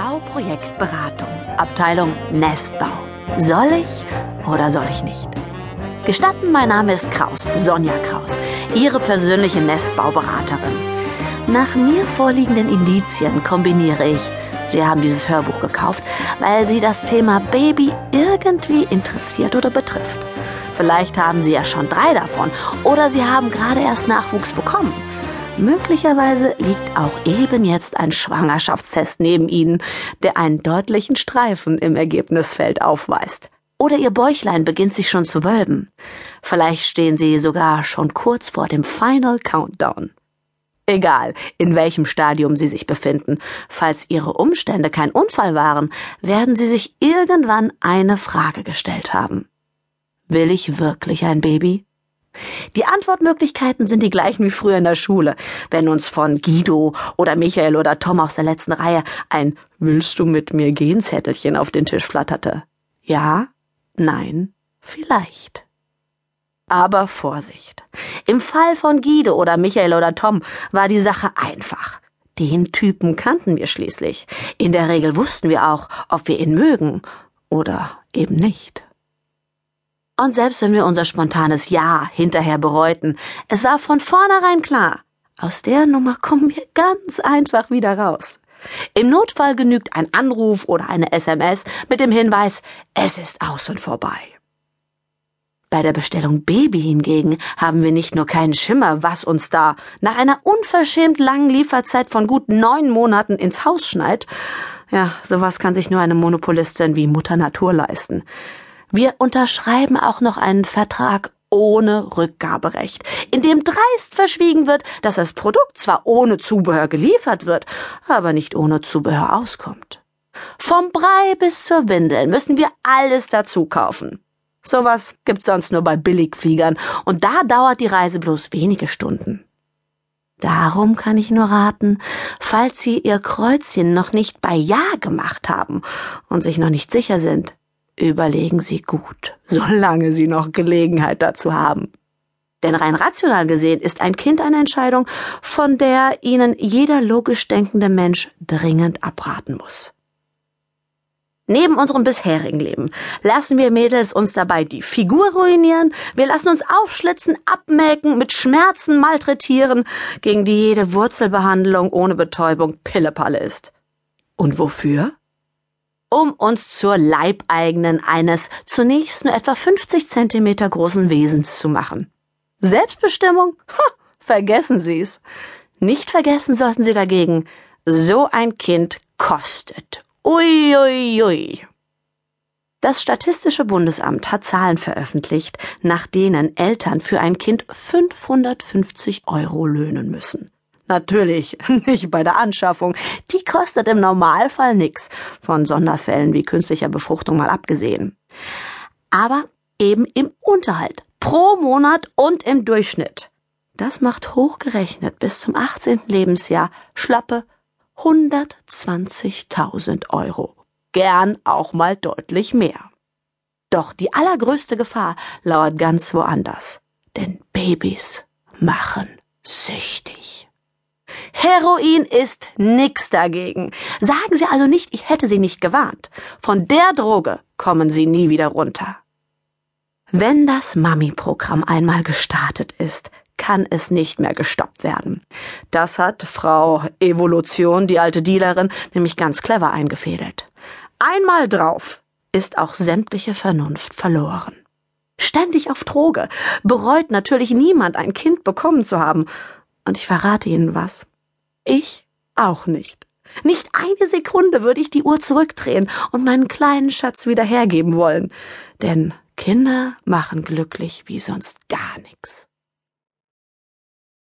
Bauprojektberatung, Abteilung Nestbau. Soll ich oder soll ich nicht? Gestatten, mein Name ist Kraus, Sonja Kraus, Ihre persönliche Nestbauberaterin. Nach mir vorliegenden Indizien kombiniere ich, Sie haben dieses Hörbuch gekauft, weil Sie das Thema Baby irgendwie interessiert oder betrifft. Vielleicht haben Sie ja schon drei davon oder Sie haben gerade erst Nachwuchs bekommen. Möglicherweise liegt auch eben jetzt ein Schwangerschaftstest neben Ihnen, der einen deutlichen Streifen im Ergebnisfeld aufweist. Oder Ihr Bäuchlein beginnt sich schon zu wölben. Vielleicht stehen Sie sogar schon kurz vor dem Final Countdown. Egal, in welchem Stadium Sie sich befinden, falls Ihre Umstände kein Unfall waren, werden Sie sich irgendwann eine Frage gestellt haben. Will ich wirklich ein Baby? Die Antwortmöglichkeiten sind die gleichen wie früher in der Schule, wenn uns von Guido oder Michael oder Tom aus der letzten Reihe ein Willst du mit mir gehen Zettelchen auf den Tisch flatterte. Ja, nein, vielleicht. Aber Vorsicht. Im Fall von Guido oder Michael oder Tom war die Sache einfach. Den Typen kannten wir schließlich. In der Regel wussten wir auch, ob wir ihn mögen oder eben nicht. Und selbst wenn wir unser spontanes Ja hinterher bereuten, es war von vornherein klar, aus der Nummer kommen wir ganz einfach wieder raus. Im Notfall genügt ein Anruf oder eine SMS mit dem Hinweis, es ist aus und vorbei. Bei der Bestellung Baby hingegen haben wir nicht nur keinen Schimmer, was uns da nach einer unverschämt langen Lieferzeit von gut neun Monaten ins Haus schneit. Ja, sowas kann sich nur eine Monopolistin wie Mutter Natur leisten. Wir unterschreiben auch noch einen Vertrag ohne Rückgaberecht, in dem dreist verschwiegen wird, dass das Produkt zwar ohne Zubehör geliefert wird, aber nicht ohne Zubehör auskommt. Vom Brei bis zur Windel müssen wir alles dazu kaufen. Sowas gibt's sonst nur bei Billigfliegern, und da dauert die Reise bloß wenige Stunden. Darum kann ich nur raten, falls Sie Ihr Kreuzchen noch nicht bei Ja gemacht haben und sich noch nicht sicher sind, Überlegen Sie gut, solange Sie noch Gelegenheit dazu haben. Denn rein rational gesehen ist ein Kind eine Entscheidung, von der Ihnen jeder logisch denkende Mensch dringend abraten muss. Neben unserem bisherigen Leben lassen wir Mädels uns dabei die Figur ruinieren, wir lassen uns aufschlitzen, abmelken, mit Schmerzen malträtieren, gegen die jede Wurzelbehandlung ohne Betäubung Pillepalle ist. Und wofür? Um uns zur Leibeigenen eines zunächst nur etwa 50 Zentimeter großen Wesens zu machen. Selbstbestimmung? Ha, vergessen Sie's. Nicht vergessen sollten Sie dagegen, so ein Kind kostet. Uiuiui. Ui, ui. Das Statistische Bundesamt hat Zahlen veröffentlicht, nach denen Eltern für ein Kind 550 Euro löhnen müssen. Natürlich, nicht bei der Anschaffung. Die kostet im Normalfall nix, von Sonderfällen wie künstlicher Befruchtung mal abgesehen. Aber eben im Unterhalt, pro Monat und im Durchschnitt. Das macht hochgerechnet bis zum 18. Lebensjahr schlappe 120.000 Euro. Gern auch mal deutlich mehr. Doch die allergrößte Gefahr lauert ganz woanders. Denn Babys machen süchtig. Heroin ist nix dagegen. Sagen Sie also nicht, ich hätte Sie nicht gewarnt. Von der Droge kommen Sie nie wieder runter. Wenn das Mami-Programm einmal gestartet ist, kann es nicht mehr gestoppt werden. Das hat Frau Evolution, die alte Dealerin, nämlich ganz clever eingefädelt. Einmal drauf ist auch sämtliche Vernunft verloren. Ständig auf Droge bereut natürlich niemand, ein Kind bekommen zu haben, und ich verrate Ihnen was. Ich auch nicht. Nicht eine Sekunde würde ich die Uhr zurückdrehen und meinen kleinen Schatz wieder hergeben wollen. Denn Kinder machen glücklich wie sonst gar nichts.